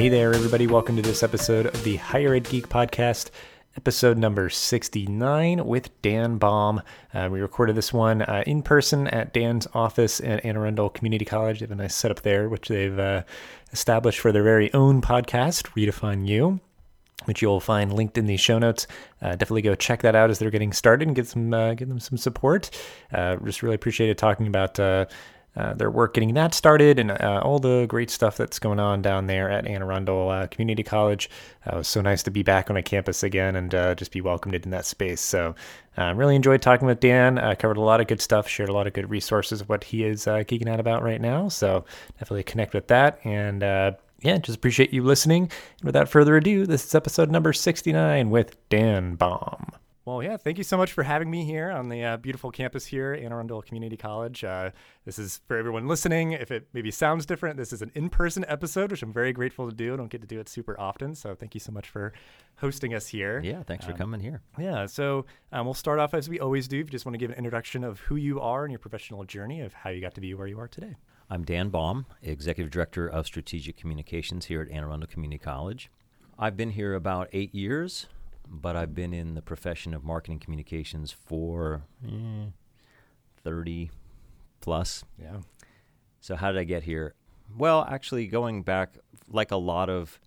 Hey there, everybody. Welcome to this episode of the Higher Ed Geek Podcast, episode number 69 with Dan Baum. Uh, we recorded this one uh, in person at Dan's office at Anne Arundel Community College. They have a nice setup there, which they've uh, established for their very own podcast, Redefine You. Which you'll find linked in the show notes. Uh, definitely go check that out as they're getting started and get some uh, give them some support. Uh, just really appreciated talking about uh, their work getting that started and uh, all the great stuff that's going on down there at Anne Arundel uh, Community College. Uh, it was so nice to be back on a campus again and uh, just be welcomed in that space. So, really enjoyed talking with Dan. covered a lot of good stuff, shared a lot of good resources of what he is geeking out about right now. So, definitely connect with that. And yeah, just appreciate you listening. And without further ado, this is episode number 69 with Dan Baum. Well, yeah, thank you so much for having me here on the uh, beautiful campus here, Anne Arundel Community College. Uh, this is for everyone listening. If it maybe sounds different, this is an in person episode, which I'm very grateful to do. I don't get to do it super often. So thank you so much for hosting us here. Yeah, thanks um, for coming here. Yeah, so um, we'll start off as we always do. If you just want to give an introduction of who you are and your professional journey of how you got to be where you are today. I'm Dan Baum, Executive Director of Strategic Communications here at Anne Arundel Community College. I've been here about eight years but I've been in the profession of marketing communications for eh, 30 plus. Yeah. So, how did I get here? Well, actually, going back, like a lot of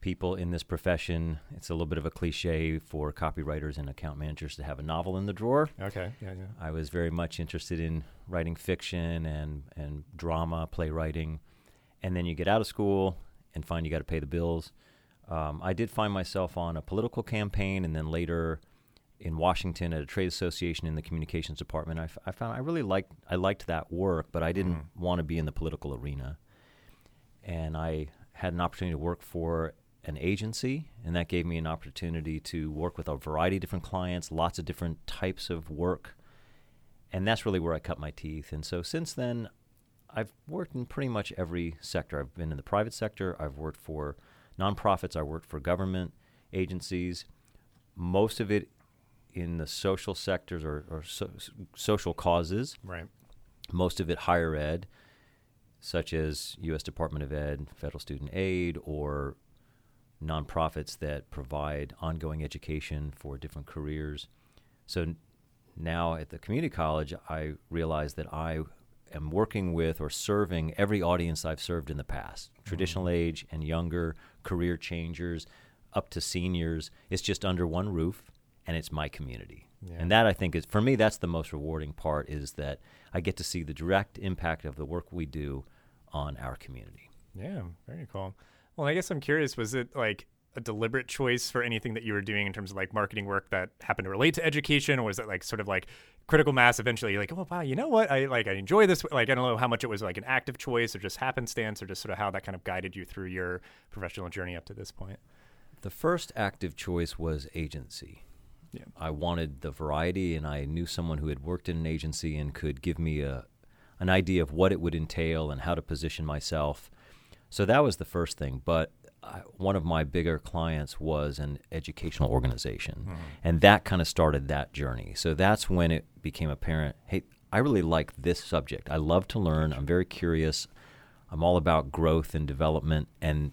people in this profession, it's a little bit of a cliche for copywriters and account managers to have a novel in the drawer. Okay, yeah, yeah. I was very much interested in writing fiction and, and drama, playwriting. And then you get out of school and find you got to pay the bills. Um, I did find myself on a political campaign, and then later in Washington at a trade association in the communications department. I, f- I found I really liked I liked that work, but I didn't mm. want to be in the political arena. And I had an opportunity to work for an agency, and that gave me an opportunity to work with a variety of different clients, lots of different types of work. And that's really where I cut my teeth. And so since then, I've worked in pretty much every sector. I've been in the private sector, I've worked for nonprofits. I worked for government agencies. Most of it in the social sectors or, or so, social causes. Right. Most of it higher ed, such as U.S. Department of Ed, federal student aid, or nonprofits that provide ongoing education for different careers. So now at the community college, I realize that I am working with or serving every audience I've served in the past traditional mm-hmm. age and younger, career changers, up to seniors. It's just under one roof and it's my community. Yeah. And that I think is for me that's the most rewarding part is that I get to see the direct impact of the work we do on our community. Yeah, very cool. Well, I guess I'm curious was it like a deliberate choice for anything that you were doing in terms of like marketing work that happened to relate to education or was it like sort of like critical mass eventually you're like oh wow you know what? I like i enjoy this like i don't know how much it was like an active choice or just happenstance or just sort of how that kind of guided you through your professional journey up to this point? The first active choice was agency. Yeah. i wanted the variety and i knew someone who had worked in an agency and could give me a an idea of what it would entail and how to position myself. So that was the first thing but one of my bigger clients was an educational organization, mm. and that kind of started that journey. So that's when it became apparent. Hey, I really like this subject. I love to learn. I'm very curious. I'm all about growth and development, and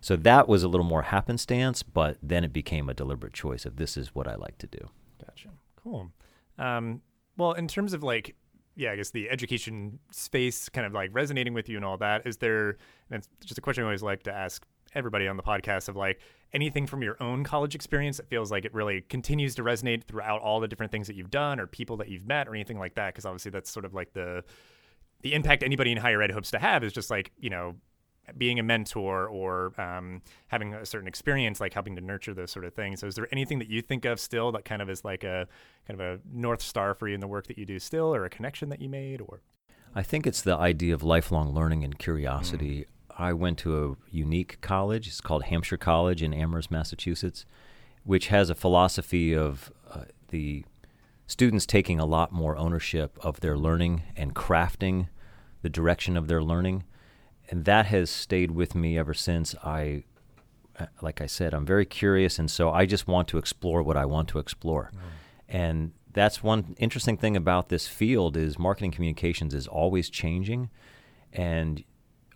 so that was a little more happenstance. But then it became a deliberate choice of this is what I like to do. Gotcha. Cool. Um, well, in terms of like yeah, I guess the education space kind of like resonating with you and all that. Is there, and it's just a question I always like to ask everybody on the podcast of like anything from your own college experience that feels like it really continues to resonate throughout all the different things that you've done or people that you've met or anything like that because obviously that's sort of like the the impact anybody in higher ed hopes to have is just like you know being a mentor or um, having a certain experience like helping to nurture those sort of things so is there anything that you think of still that kind of is like a kind of a north star for you in the work that you do still or a connection that you made or I think it's the idea of lifelong learning and curiosity. Mm. I went to a unique college. It's called Hampshire College in Amherst, Massachusetts, which has a philosophy of uh, the students taking a lot more ownership of their learning and crafting the direction of their learning. And that has stayed with me ever since. I, uh, like I said, I'm very curious, and so I just want to explore what I want to explore. Mm. And that's one interesting thing about this field is marketing communications is always changing, and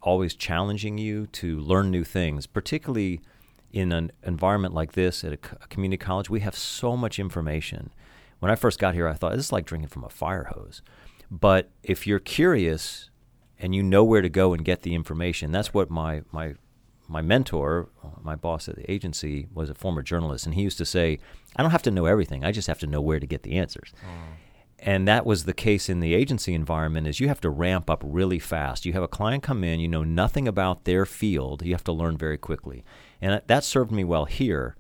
always challenging you to learn new things, particularly in an environment like this at a, community college. We have so much information. When I first got here, I thought this is like drinking from a fire hose. But if you're curious and you know where to go and get the information, that's what my my my mentor, my boss at the agency, was a former journalist, and he used to say, "I don't have to know everything. I just have to know where to get the answers." Mm. And that was the case in the agency environment. Is you have to ramp up really fast. You have a client come in, you know nothing about their field. You have to learn very quickly, and that served me well here.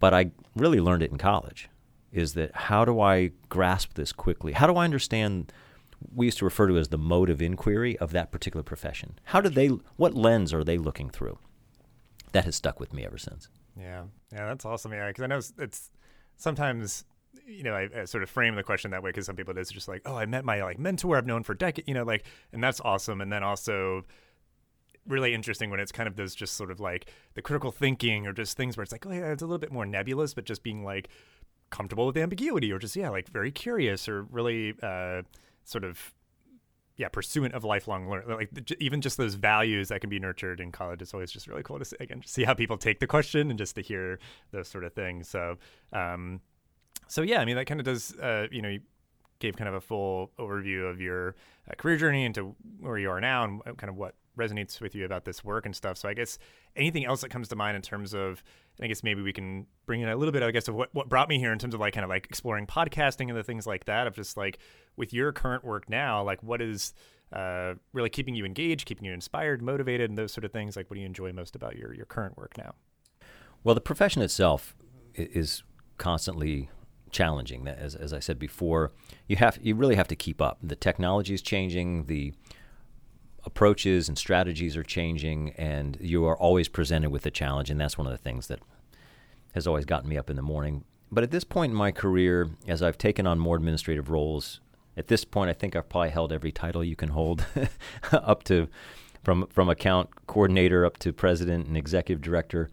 But I really learned it in college. Is that how do I grasp this quickly? How do I understand? we used to refer to as the mode of inquiry of that particular profession. How do they? What lens are they looking through? That has stuck with me ever since. Yeah, yeah, that's awesome. Yeah, because I know it's, it's sometimes you know, I, I, sort of frame the question that way because some people it is just like, oh, I met my like mentor I've known for decades, you know, like, and that's awesome. And then also really interesting when it's kind of those just sort of like the critical thinking or just things where it's like, oh yeah, it's a little bit more nebulous, but just being like comfortable with ambiguity or just yeah, like very curious or really uh, sort of yeah pursuant of lifelong learning like even just those values that can be nurtured in college it's always just really cool to see, again see how people take the question and just to hear those sort of things so um so yeah i mean that kind of does uh you know you gave kind of a full overview of your uh, career journey into where you are now and kind of what resonates with you about this work and stuff. So I guess anything else that comes to mind in terms of, I guess maybe we can bring in a little bit, I guess, of what, what brought me here in terms of like kind of like exploring podcasting and the things like that of just like with your current work now, like what is uh, really keeping you engaged, keeping you inspired, motivated, and those sort of things. Like what do you enjoy most about your, your current work now? Well, the profession itself is constantly challenging. As, as I said before, you have you really have to keep up. The technology is changing. The approaches and strategies are changing, and you are always presented with a challenge, and that's one of the things that has always gotten me up in the morning. But at this point in my career, as I've taken on more administrative roles, at this point, I think I've probably held every title you can hold, up to from from account coordinator up to president and executive director.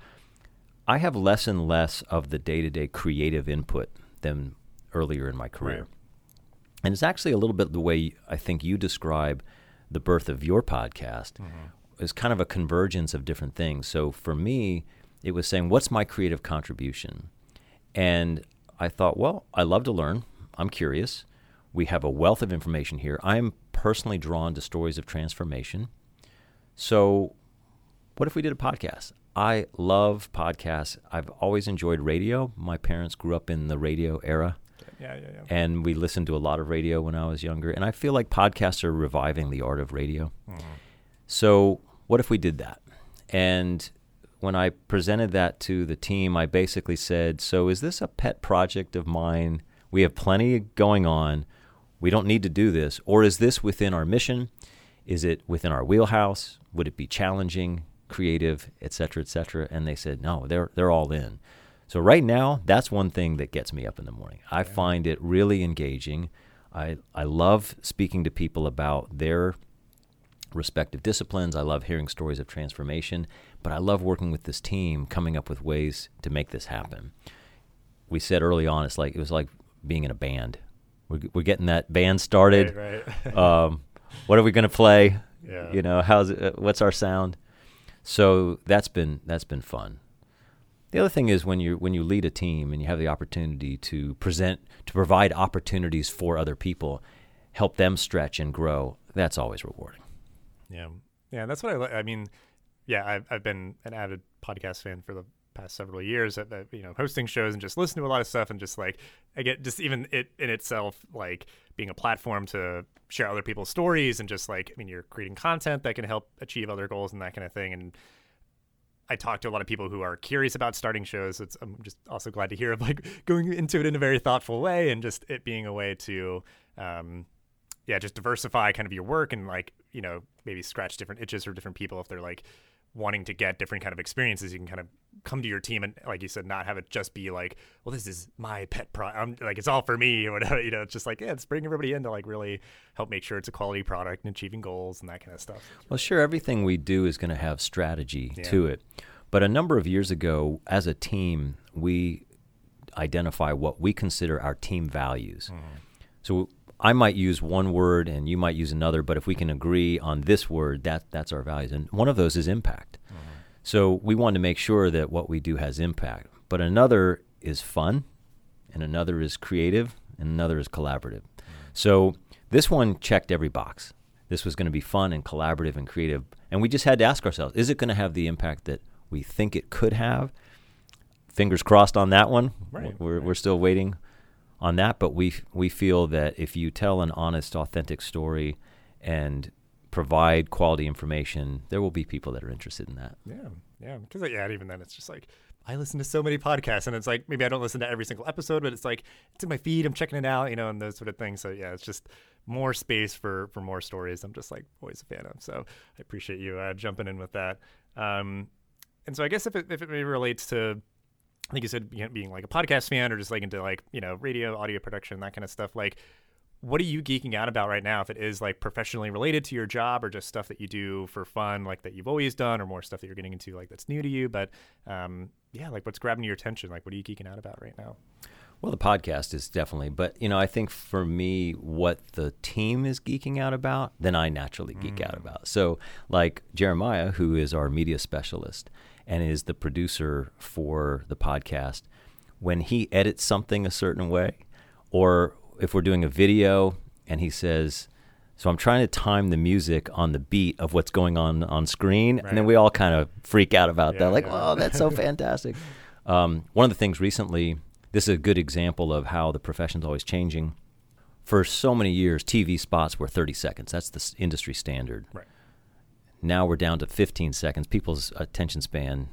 I have less and less of the day-to-day creative input than earlier in my career. Right. And it's actually a little bit the way I think you describe the birth of your podcast mm-hmm. is kind of a convergence of different things. So for me, it was saying, what's my creative contribution? And I thought, well, I love to learn. I'm curious. We have a wealth of information here. I'm personally drawn to stories of transformation. So, what if we did a podcast? I love podcasts. I've always enjoyed radio. My parents grew up in the radio era. Yeah, yeah, yeah. And we listened to a lot of radio when I was younger. And I feel like podcasts are reviving the art of radio. Mm-hmm. So, what if we did that? And when I presented that to the team, I basically said, So, is this a pet project of mine? We have plenty going on. We don't need to do this. Or is this within our mission? Is it within our wheelhouse? Would it be challenging, creative, et cetera, et cetera? And they said, No, they're, they're all in. So right now, that's one thing that gets me up in the morning. I yeah. find it really engaging. I I love speaking to people about their respective disciplines. I love hearing stories of transformation, but I love working with this team, coming up with ways to make this happen. We said early on, it's like it was like being in a band. We're, we're getting that band started. Right, right. um, what are we going to play? Yeah. You know, how's it, what's our sound? So that's been that's been fun. The other thing is when you when you lead a team and you have the opportunity to present to provide opportunities for other people, help them stretch and grow. That's always rewarding. Yeah, yeah, that's what I. I mean, yeah, I've I've been an avid podcast fan for the past several years at, at, you know hosting shows and just listen to a lot of stuff and just like I get just even it in itself like being a platform to share other people's stories and just like I mean you're creating content that can help achieve other goals and that kind of thing and I talk to a lot of people who are curious about starting shows. It's, I'm just also glad to hear of like going into it in a very thoughtful way and just it being a way to, um, yeah, just diversify kind of your work and like, you know, maybe scratch different itches for different people if they're like wanting to get different kind of experiences. You can kind of come to your team and, like you said, not have it just be like, well, this is my pet product. like, it's all for me or whatever. You know, it's just like, yeah, let's bring everybody in to like really help make sure it's a quality product and achieving goals and that kind of stuff. Well, sure. Everything we do is going to have strategy yeah. to it. But a number of years ago, as a team, we identify what we consider our team values. Mm. So I might use one word and you might use another, but if we can agree on this word, that that's our values. And one of those is impact. Mm-hmm. So we want to make sure that what we do has impact. But another is fun, and another is creative, and another is collaborative. Mm-hmm. So this one checked every box. This was going to be fun and collaborative and creative. And we just had to ask ourselves is it going to have the impact that we think it could have? Fingers crossed on that one. Right, We're, right. we're still waiting on that, but we, we feel that if you tell an honest, authentic story and provide quality information, there will be people that are interested in that. Yeah, yeah. Because yeah, even then, it's just like I listen to so many podcasts, and it's like maybe I don't listen to every single episode, but it's like it's in my feed. I'm checking it out, you know, and those sort of things. So yeah, it's just more space for for more stories. I'm just like always a fan of. So I appreciate you uh, jumping in with that. Um, and so I guess if it if it maybe relates to I think you said you know, being like a podcast fan or just like into like you know radio audio production that kind of stuff like what are you geeking out about right now if it is like professionally related to your job or just stuff that you do for fun like that you've always done or more stuff that you're getting into like that's new to you? But um, yeah like what's grabbing your attention? Like what are you geeking out about right now? Well, the podcast is definitely, but you know, I think for me, what the team is geeking out about, then I naturally geek out about. So, like Jeremiah, who is our media specialist and is the producer for the podcast, when he edits something a certain way, or if we're doing a video and he says, so I'm trying to time the music on the beat of what's going on on screen, and then we all kind of freak out about Yeah, that, like, yeah. "Oh, that's so fantastic!" Um, one of the things recently, this is a good example of how the profession's always changing. For so many years, TV spots were 30 seconds. That's the industry standard. right Now we're down to 15 seconds. People's attention span,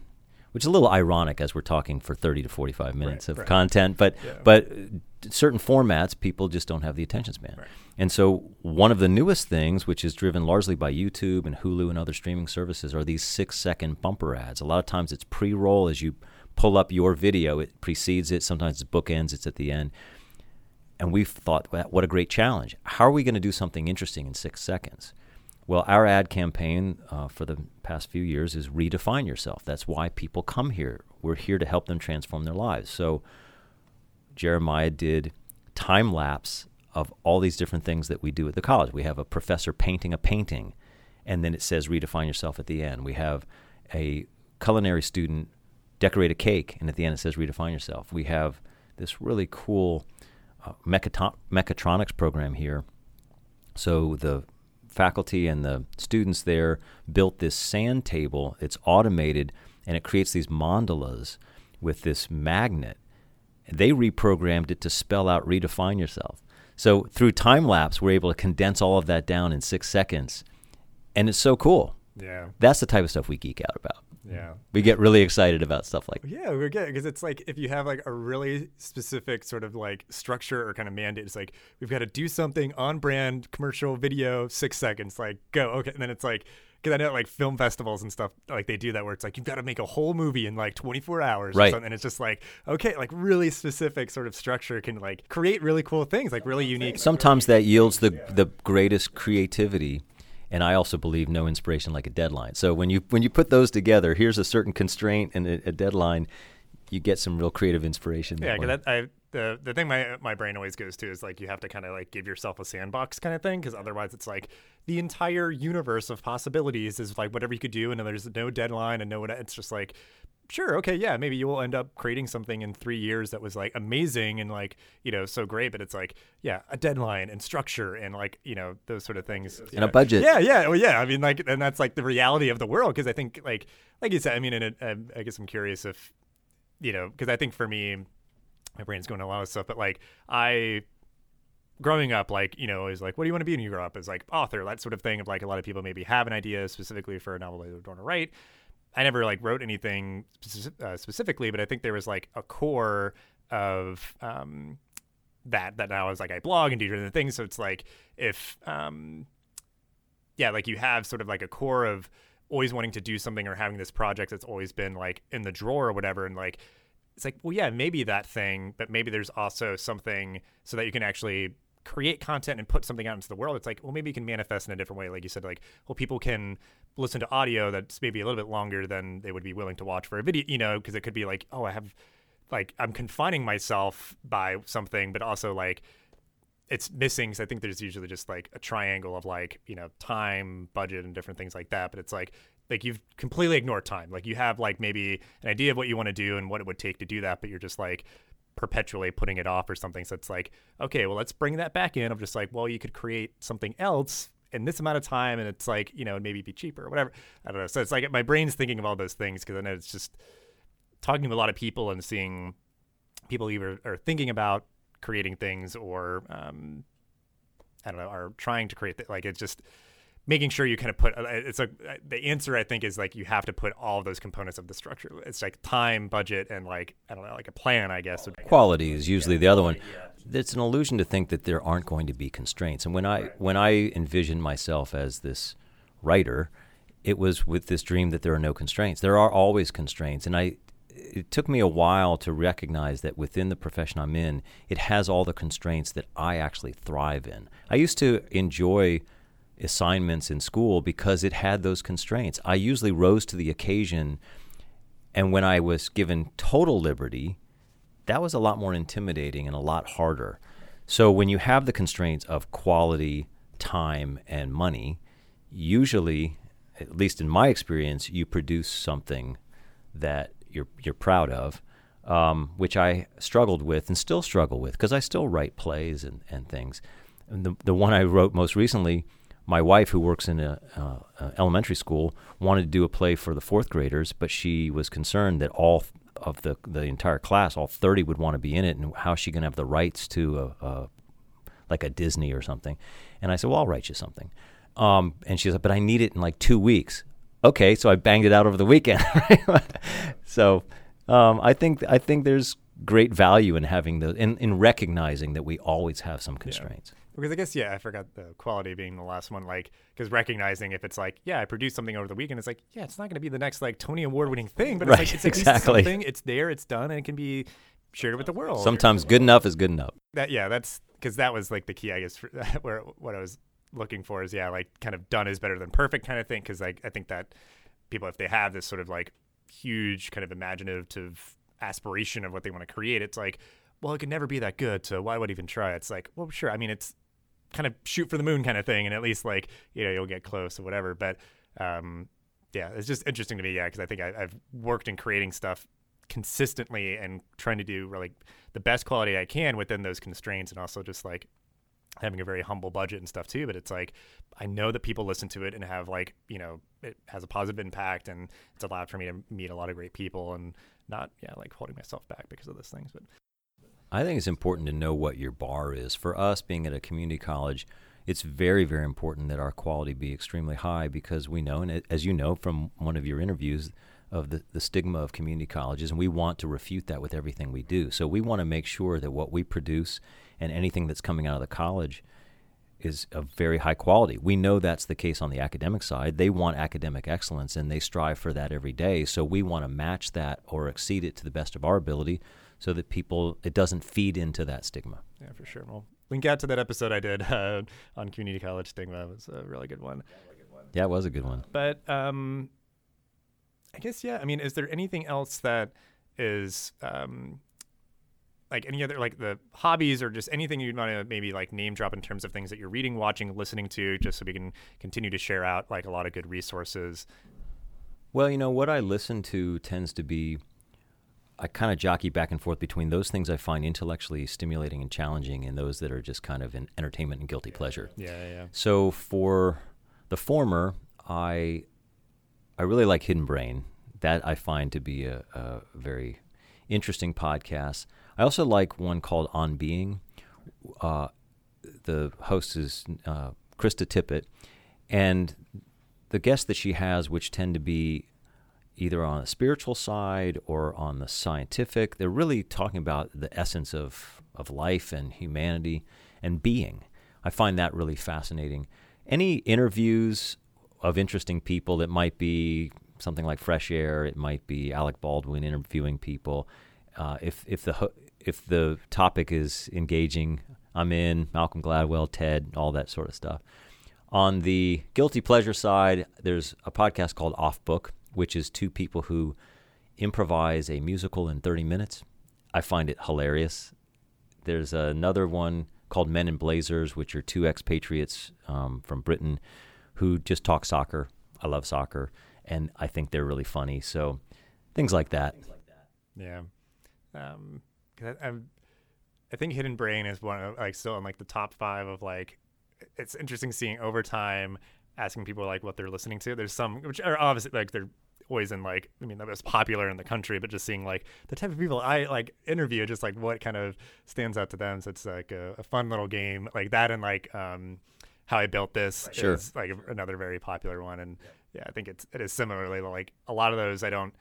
which is a little ironic as we're talking for 30 to 45 minutes of right. content, but Yeah. but certain formats people just don't have the attention span. Right. And so one of the newest things, which is driven largely by YouTube and Hulu and other streaming services, are these six-second bumper ads. A lot of times it's pre-roll as you pull up your video. It precedes it. Sometimes it's bookends. It's at the end. And we've thought, what a great challenge. How are we going to do something interesting in six seconds? Well, our ad campaign uh, for the past few years is redefine yourself. That's why people come here. We're here to help them transform their lives. So Jeremiah did time lapse of all these different things that we do at the college. We have a professor painting a painting, and then it says redefine yourself at the end. We have a culinary student decorate a cake, and at the end it says redefine yourself. We have this really cool uh, mechatronics program here. So the faculty and the students there built this sand table. It's automated and it creates these mandalas with this magnet. They reprogrammed it to spell out redefine yourself. So through time lapse, we're able to condense all of that down in six seconds. And it's so cool. yeah That's the type of stuff we geek out about. Yeah We get really excited about stuff like Yeah, we're good because it's like if you have like a really specific sort of like structure or kind of mandate, it's like we've got to do something on brand, commercial, video, six seconds, like go. Okay, and then it's like because I know like film festivals and stuff like they do that where it's like you've got to make a whole movie in like 24 hours, or Right. something. And it's just like okay, like really specific sort of structure can like create really cool things, like really unique. Sometimes that yields the the greatest creativity, and I also believe no inspiration like a deadline. So when you when you put those together, here's a certain constraint and a, a deadline, you get some real creative inspiration. Yeah, that I the the thing my my brain always goes to is like you have to kind of like give yourself a sandbox kind of thing because otherwise it's like the entire universe of possibilities is like whatever you could do and then there's no deadline and no it's just like sure okay yeah maybe you will end up creating something in three years that was like amazing and like you know so great but it's like yeah a deadline and structure and like you know those sort of things And a budget. yeah yeah well yeah i mean like and that's like the reality of the world because i think like like you said i mean and it, um, i guess i'm curious if you know because i think for me my brain's going to a lot of stuff, but like I growing up, like, you know, is like, what do you want to be when you grow up? Is like author, that sort of thing of like a lot of people maybe have an idea specifically for a novel they want to write. I never like wrote anything uh, specifically, but I think there was like a core of um, that that now is like I blog and do different things. So it's like if um, yeah, like you have sort of like a core of always wanting to do something or having this project that's always been like in the drawer or whatever, and like it's like, well, yeah, maybe that thing, but maybe there's also something so that you can actually create content and put something out into the world. It's like, well, maybe you can manifest in a different way. Like you said, like, well, people can listen to audio that's maybe a little bit longer than they would be willing to watch for a video, you know, because it could be like, oh, I have, like, I'm confining myself by something, but also like, it's missing. Cause I think there's usually just like a triangle of like you know time, budget, and different things like that. But it's like like you've completely ignored time. Like you have like maybe an idea of what you want to do and what it would take to do that, but you're just like perpetually putting it off or something. So it's like, okay, well, let's bring that back in of just like, well, you could create something else in this amount of time and it's like, you know, maybe be cheaper or whatever. I don't know. So it's like my brain's thinking of all those things because I know it's just talking to a lot of people and seeing people either are thinking about creating things or, um, I don't know, are trying to create, th- like, it's just, making sure you kind of put uh, it's a the answer I think is like you have to put all of those components of the structure. It's like time, budget, and like I don't know, like a plan. I guess quality is usually yeah, the other one. Yeah. It's an illusion to think that there aren't going to be constraints. And when I right. when I envisioned myself as this writer, it was with this dream that there are no constraints. There are always constraints, and I. It took me a while to recognize that within the profession I'm in, it has all the constraints that I actually thrive in. I used to enjoy assignments in school because it had those constraints. I usually rose to the occasion, and when I was given total liberty, that was a lot more intimidating and a lot harder. So when you have the constraints of quality, time, and money, usually, at least in my experience, you produce something that you're you're proud of. Um, which I struggled with and still struggle with because I still write plays and, and things. And the, the one I wrote most recently my wife, who works in a, uh, elementary school, wanted to do a play for the fourth graders, but she was concerned that all of the the entire class, all thirty, would want to be in it, and how is she going to have the rights to a, a, like a Disney or something? And I said, well, I'll write you something. Um, and she said, but I need it in like two weeks. Okay, so I banged it out over the weekend. so um, I think I think there's great value in having the in, in recognizing that we always have some constraints. Yeah. Because I guess yeah, I forgot the quality being the last one. Like, because recognizing if it's like, yeah, I produced something over the weekend, it's like, yeah, it's not going to be the next like Tony Award winning thing, but right, it's like it's exactly. something. It's there, it's done, and it can be shared with the world. Sometimes good enough is good enough. That yeah, that's because that was like the key, I guess, for, where what I was looking for is yeah, like kind of done is better than perfect kind of thing. Because like I think that people, if they have this sort of like huge kind of imaginative aspiration of what they want to create, it's like, well, it could never be that good, so why would I even try? It's like, well, sure. I mean, it's kind of shoot for the moon kind of thing, and at least like you know you'll get close or whatever. But um, yeah, it's just interesting to me, yeah, because I think I, have worked in creating stuff consistently and trying to do really the best quality I can within those constraints, and also just like having a very humble budget and stuff too. But it's like I know that people listen to it and have like you know it has a positive impact, and it's allowed for me to meet a lot of great people and not yeah like holding myself back because of those things. But I think it's important to know what your bar is. For us, being at a community college, it's very, very important that our quality be extremely high because we know, and as you know from one of your interviews, of the, the stigma of community colleges, and we want to refute that with everything we do. So we want to make sure that what we produce and anything that's coming out of the college is of very high quality. We know that's the case on the academic side. They want academic excellence and they strive for that every day. So we want to match that or exceed it to the best of our ability so that people it doesn't feed into that stigma. Yeah, for sure. Well, link out to that episode I did uh, on community college stigma. It was a really good one. Yeah, it was a good one. But um, I guess yeah. I mean, is there anything else that is um, like any other like the hobbies or just anything you'd want to maybe like name drop in terms of things that you're reading, watching, listening to, just so we can continue to share out like a lot of good resources. Well, you know what I listen to tends to be I kind of jockey back and forth between those things I find intellectually stimulating and challenging and those that are just kind of an entertainment and guilty pleasure. Yeah, yeah. yeah. So for the former, I I really like Hidden Brain. That I find to be a, a very interesting podcast. I also like one called On Being. Uh, the host is uh, Krista Tippett, and the guests that she has, which tend to be either on a spiritual side or on the scientific. They're really talking about the essence of, of life and humanity and being. I find that really fascinating. Any interviews of interesting people that might be something like Fresh Air, it might be Alec Baldwin interviewing people. Uh, if if the if the topic is engaging, I'm in. Malcolm Gladwell, TED, all that sort of stuff. On the guilty pleasure side, there's a podcast called Off Book which is two people who improvise a musical in 30 minutes. I find it hilarious. There's another one called Men in Blazers, which are two expatriates um, from Britain who just talk soccer. I love soccer, and I think they're really funny. So things like that. Yeah. Um, I, I think Hidden Brain is one of like still in like the top five of like. It's interesting seeing over time asking people like what they're listening to. There's some which are obviously like they're always in like I mean that was popular in the country, but just seeing like the type of people I like interview, just like what kind of stands out to them. So it's like a, a fun little game like that, and like um, how I built this Sure. is like another very popular one, and yeah, I think it's it is similarly like a lot of those I don't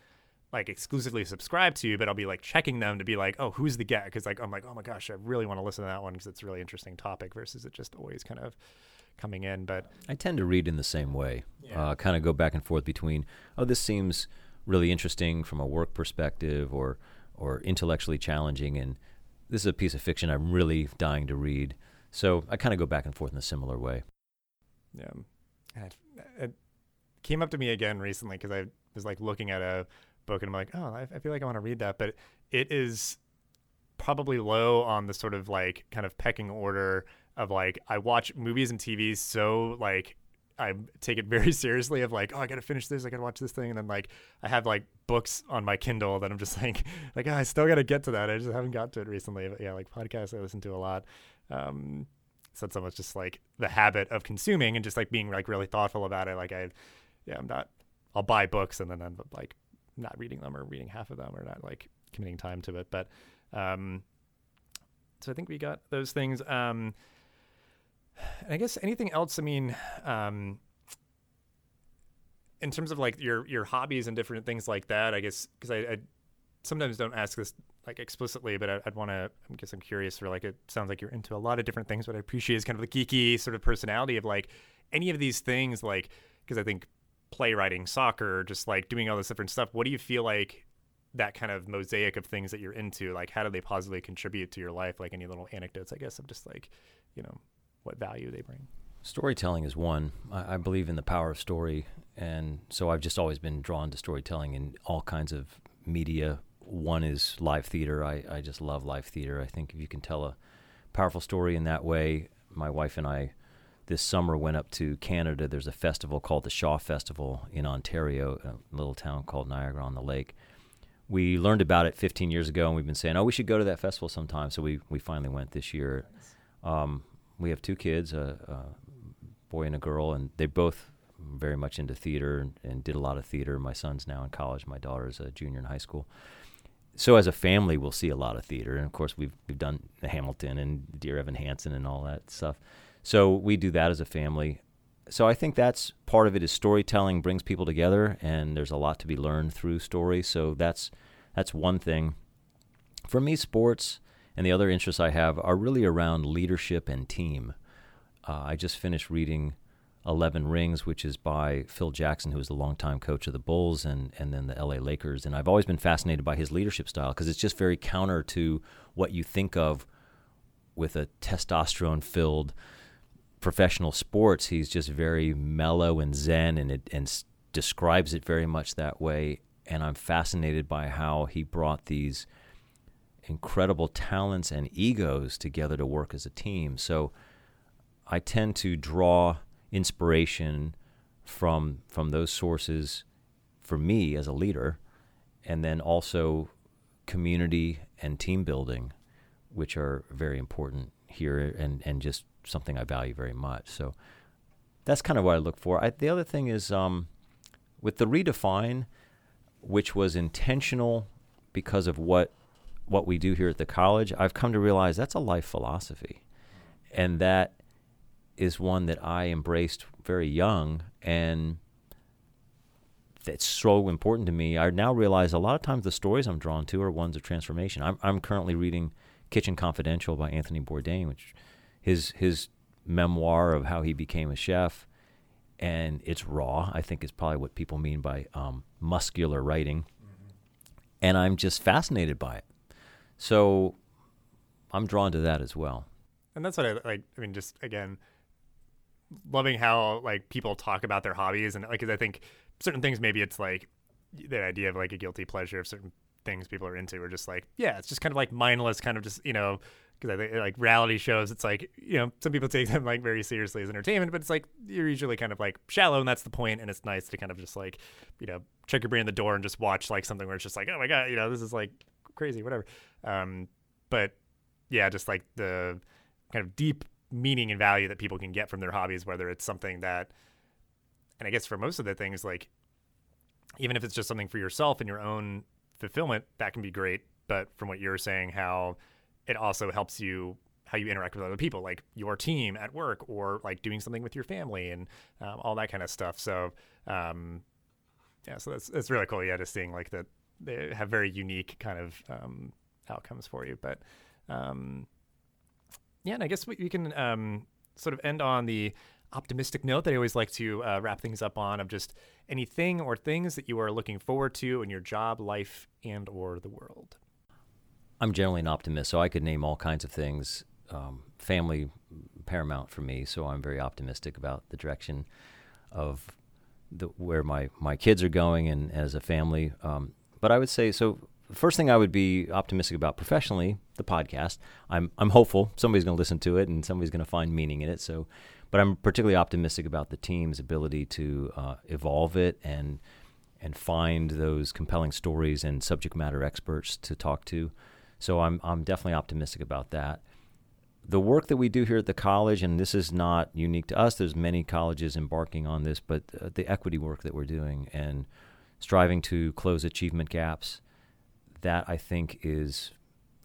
like exclusively subscribe to, but I'll be like checking them to be like, oh, who's the guest? Because like I'm like, oh my gosh, I really want to listen to that one because it's a really interesting topic versus it just always kind of coming in. But I tend to read in the same way. Yeah. Uh, kind of go back and forth between, oh, this seems really interesting from a work perspective, or or intellectually challenging, and this is a piece of fiction I'm really dying to read. So I kind of go back and forth in a similar way. yeah, and it, it came up to me again recently because I was like looking at a book and I'm like, oh, I, I feel like I want to read that, but it is probably low on the sort of like kind of pecking order of like I watch movies and TVs so like I take it very seriously of like oh I gotta finish this I gotta watch this thing and then like I have like books on my Kindle that I'm just like like oh, I still gotta get to that I just haven't got to it recently but yeah like podcasts I listen to a lot. Um so it's almost just like the habit of consuming and just like being like really thoughtful about it like I yeah I'm not I'll buy books and then up like not reading them or reading half of them or not like committing time to it but um so I think we got those things. Um and I guess anything else. I mean, um, in terms of like your your hobbies and different things like that. I guess because I, I sometimes don't ask this like explicitly, but I, I'd want to. I guess I'm curious for like it sounds like you're into a lot of different things. What I appreciate is kind of the geeky sort of personality of like any of these things. Like because I think playwriting, soccer, just like doing all this different stuff. What do you feel like? that kind of mosaic of things that you're into like how do they positively contribute to your life like any little anecdotes i guess of just like you know what value they bring. Storytelling is one. I, I, believe in the power of story, and so I've just always been drawn to storytelling in all kinds of media. One is live theater. I, I just love live theater. I think if you can tell a powerful story in that way, my wife and I this summer went up to Canada. There's a festival called the Shaw Festival in Ontario, a little town called Niagara on the Lake. We learned about it 15 years ago, and we've been saying, "Oh, we should go to that festival sometime." So we we finally went this year. Um, we have two kids, a, a, boy and a girl, and they both very much into theater and, and, did a lot of theater. My son's now in college. My daughter's a junior in high school. So as a family, we'll see a lot of theater, and of course, we've we've done Hamilton and Dear Evan Hansen and all that stuff. So we do that as a family. So I think that's part of it is storytelling brings people together, and there's a lot to be learned through story. So that's that's one thing. For me, sports and the other interests I have are really around leadership and team. Uh, I just finished reading Eleven Rings, which is by Phil Jackson, who was the longtime coach of the Bulls and, and then the LA Lakers. And I've always been fascinated by his leadership style because it's just very counter to what you think of with a testosterone filled professional sports. He's just very mellow and zen and, it, and describes it very much that way. And I'm fascinated by how he brought these incredible talents and egos together to work as a team. So I tend to draw inspiration from from those sources for me as a leader and then also community and team building which are very important here and and just something I value very much. So that's kind of what I look for. I, the other thing is um, with the redefine which was intentional because of what what we do here at the college, I've come to realize that's a life philosophy. And that is one that I embraced very young and that's so important to me. I now realize a lot of times the stories I'm drawn to are ones of transformation. I'm, I'm currently reading Kitchen Confidential by Anthony Bourdain, which his his memoir of how he became a chef, and it's raw. I think is probably what people mean by um, muscular writing, mm-hmm. and I'm just fascinated by it. So I'm drawn to that as well. And that's what I like. I mean, just again, loving how like people talk about their hobbies and like, cause I think certain things maybe it's like the idea of like a guilty pleasure of certain things people are into are just like, yeah, it's just kind of like mindless, kind of just you know, because I think like reality shows, it's like you know some people take them like very seriously as entertainment, but it's like you're usually kind of like shallow, and that's the point. And it's nice to kind of just like you know check your brain in the door and just watch like something where it's just like oh my god, you know this is like crazy, whatever. Um, but yeah, just like the kind of deep meaning and value that people can get from their hobbies, whether it's something that, and I guess for most of the things like even if it's just something for yourself and your own fulfillment, that can be great. But from what you're saying, how it also helps you how you interact with other people, like your team at work or like doing something with your family and um, all that kind of stuff. So, um, yeah, so that's that's really cool. Yeah, just seeing like that they have very unique kind of um, outcomes for you. But um, yeah, and I guess we, we can um, sort of end on the optimistic note that I always like to uh, wrap things up on of just anything or things that you are looking forward to in your job, life, and or the world. I'm generally an optimist, so I could name all kinds of things. Um, family paramount for me, so I'm very optimistic about the direction of the, where my, my kids are going and as a family. Um, but I would say so. First thing I would be optimistic about professionally, the podcast. I'm I'm hopeful somebody's going to listen to it and somebody's going to find meaning in it. So, but I'm particularly optimistic about the team's ability to uh, evolve it and and find those compelling stories and subject matter experts to talk to. So I'm I'm definitely optimistic about that. The work that we do here at the college, and this is not unique to us. There's many colleges embarking on this, but uh, the equity work that we're doing and striving to close achievement gaps, that I think is,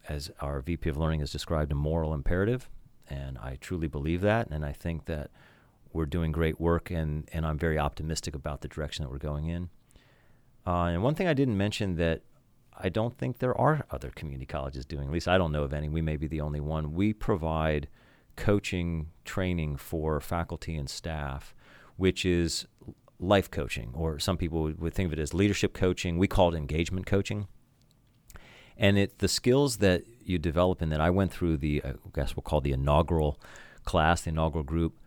as our VP of Learning has described, a moral imperative, and I truly believe that, and I think that we're doing great work, and and I'm very optimistic about the direction that we're going in. Uh, and one thing I didn't mention that I don't think there are other community colleges doing. At least I don't know of any. We may be the only one. We provide coaching training for faculty and staff, which is life coaching, or some people would think of it as leadership coaching. We call it engagement coaching. And it the skills that you develop in that I went through the uh, I guess we'll call the inaugural class, the inaugural group.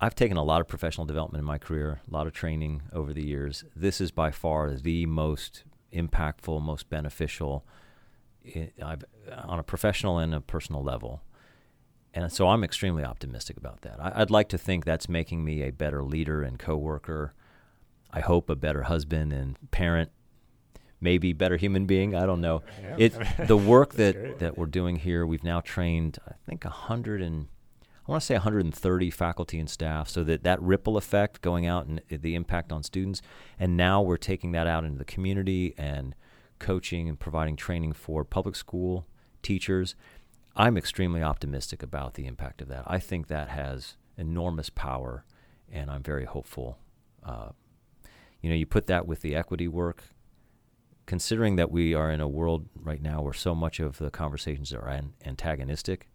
I've taken a lot of professional development in my career, a lot of training over the years. This is by far the most impactful, most beneficial eh, on a professional and a personal level. And so I'm extremely optimistic about that. I, would like to think that's making me a better leader and coworker. I hope a better husband and parent, maybe better human being. I don't know. Yeah. It the work that, that we're doing here. We've now trained I think hundred and I want to say 130 faculty and staff, so that that ripple effect going out and the impact on students, and now we're taking that out into the community and coaching and providing training for public school teachers. I'm extremely optimistic about the impact of that. I think that has enormous power, and I'm very hopeful. Uh, you know, you put that with the equity work, considering that we are in a world right now where so much of the conversations are an- antagonistic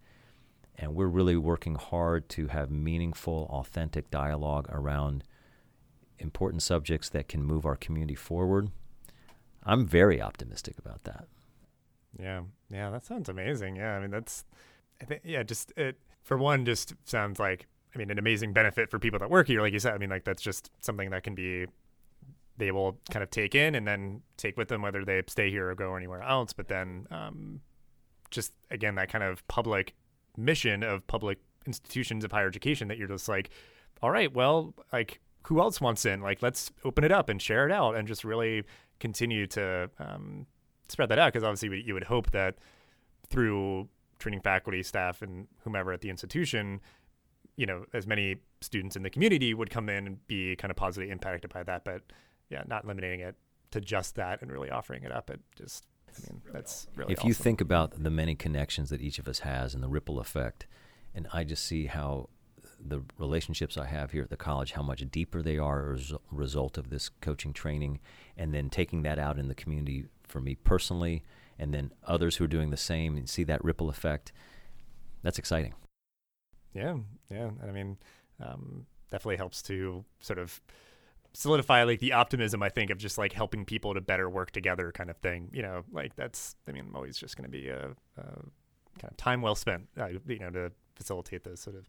and we're really working hard to have meaningful, authentic dialogue around important subjects that can move our community forward. I'm very optimistic about that. Yeah, yeah, that sounds amazing. Yeah, I mean that's, I think yeah, just it for one just sounds like I mean an amazing benefit for people that work here, like you said. I mean like that's just something that can be they will kind of take in and then take with them whether they stay here or go anywhere else. But then um, just again that kind of public mission of public institutions of higher education that you're just like, all right, well, like who else wants in? Like, let's open it up and share it out and just really continue to um, spread that out. Because obviously, you would hope that through training faculty, staff, and whomever at the institution, you know, as many students in the community would come in and be kind of positively impacted by that. But yeah, not limiting it to just that and really offering it up. It just I mean, that's really. If awesome. you think about the many connections that each of us has and the ripple effect, and I just see how the relationships I have here at the college, how much deeper they are as a result of this coaching training, and then taking that out in the community for me personally, and then others who are doing the same, and see that ripple effect. That's exciting. Yeah, yeah. I mean, um, definitely helps to sort of solidify like the optimism I think of just like helping people to better work together kind of thing. You know, like that's I mean, I'm always just going to be a, a, kind of time well spent, uh, you know, to facilitate those sort of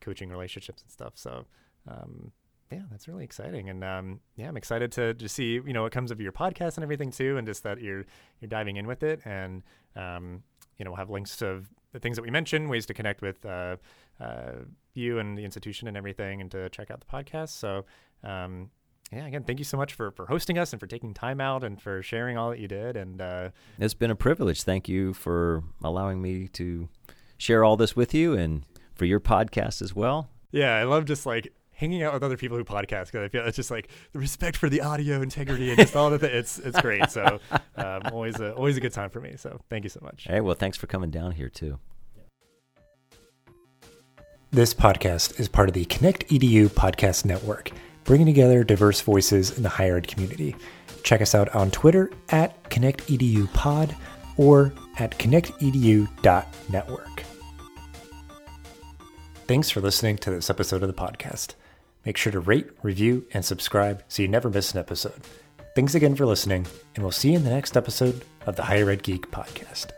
coaching relationships and stuff. So. Um, yeah, that's really exciting, and um, yeah, I'm excited to just see you know what comes of your podcast and everything too, and just that you're you're diving in with it, and um, you know we'll have links to the things that we mentioned, ways to connect with uh, uh, you and the institution and everything, and to check out the podcast. So, um, yeah, again, thank you so much for, for hosting us and for taking time out and for sharing all that you did. And uh, it's been a privilege. Thank you for allowing me to share all this with you and for your podcast as well. Yeah, I love just like hanging out with other people who podcast because I feel it's just like the respect for the audio integrity and just all of it. It's it's great. So um, always a always a good time for me. So thank you so much. Hey, well, thanks for coming down here too. This podcast is part of the Connect EDU podcast network, bringing together diverse voices in the higher ed community. Check us out on Twitter at ConnectEDUPod or at connectedu.network. Thanks for listening to this episode of the podcast. Make sure to rate, review, and subscribe so you never miss an episode. Thanks again for listening, and we'll see you in the next episode of the Higher Ed Geek podcast.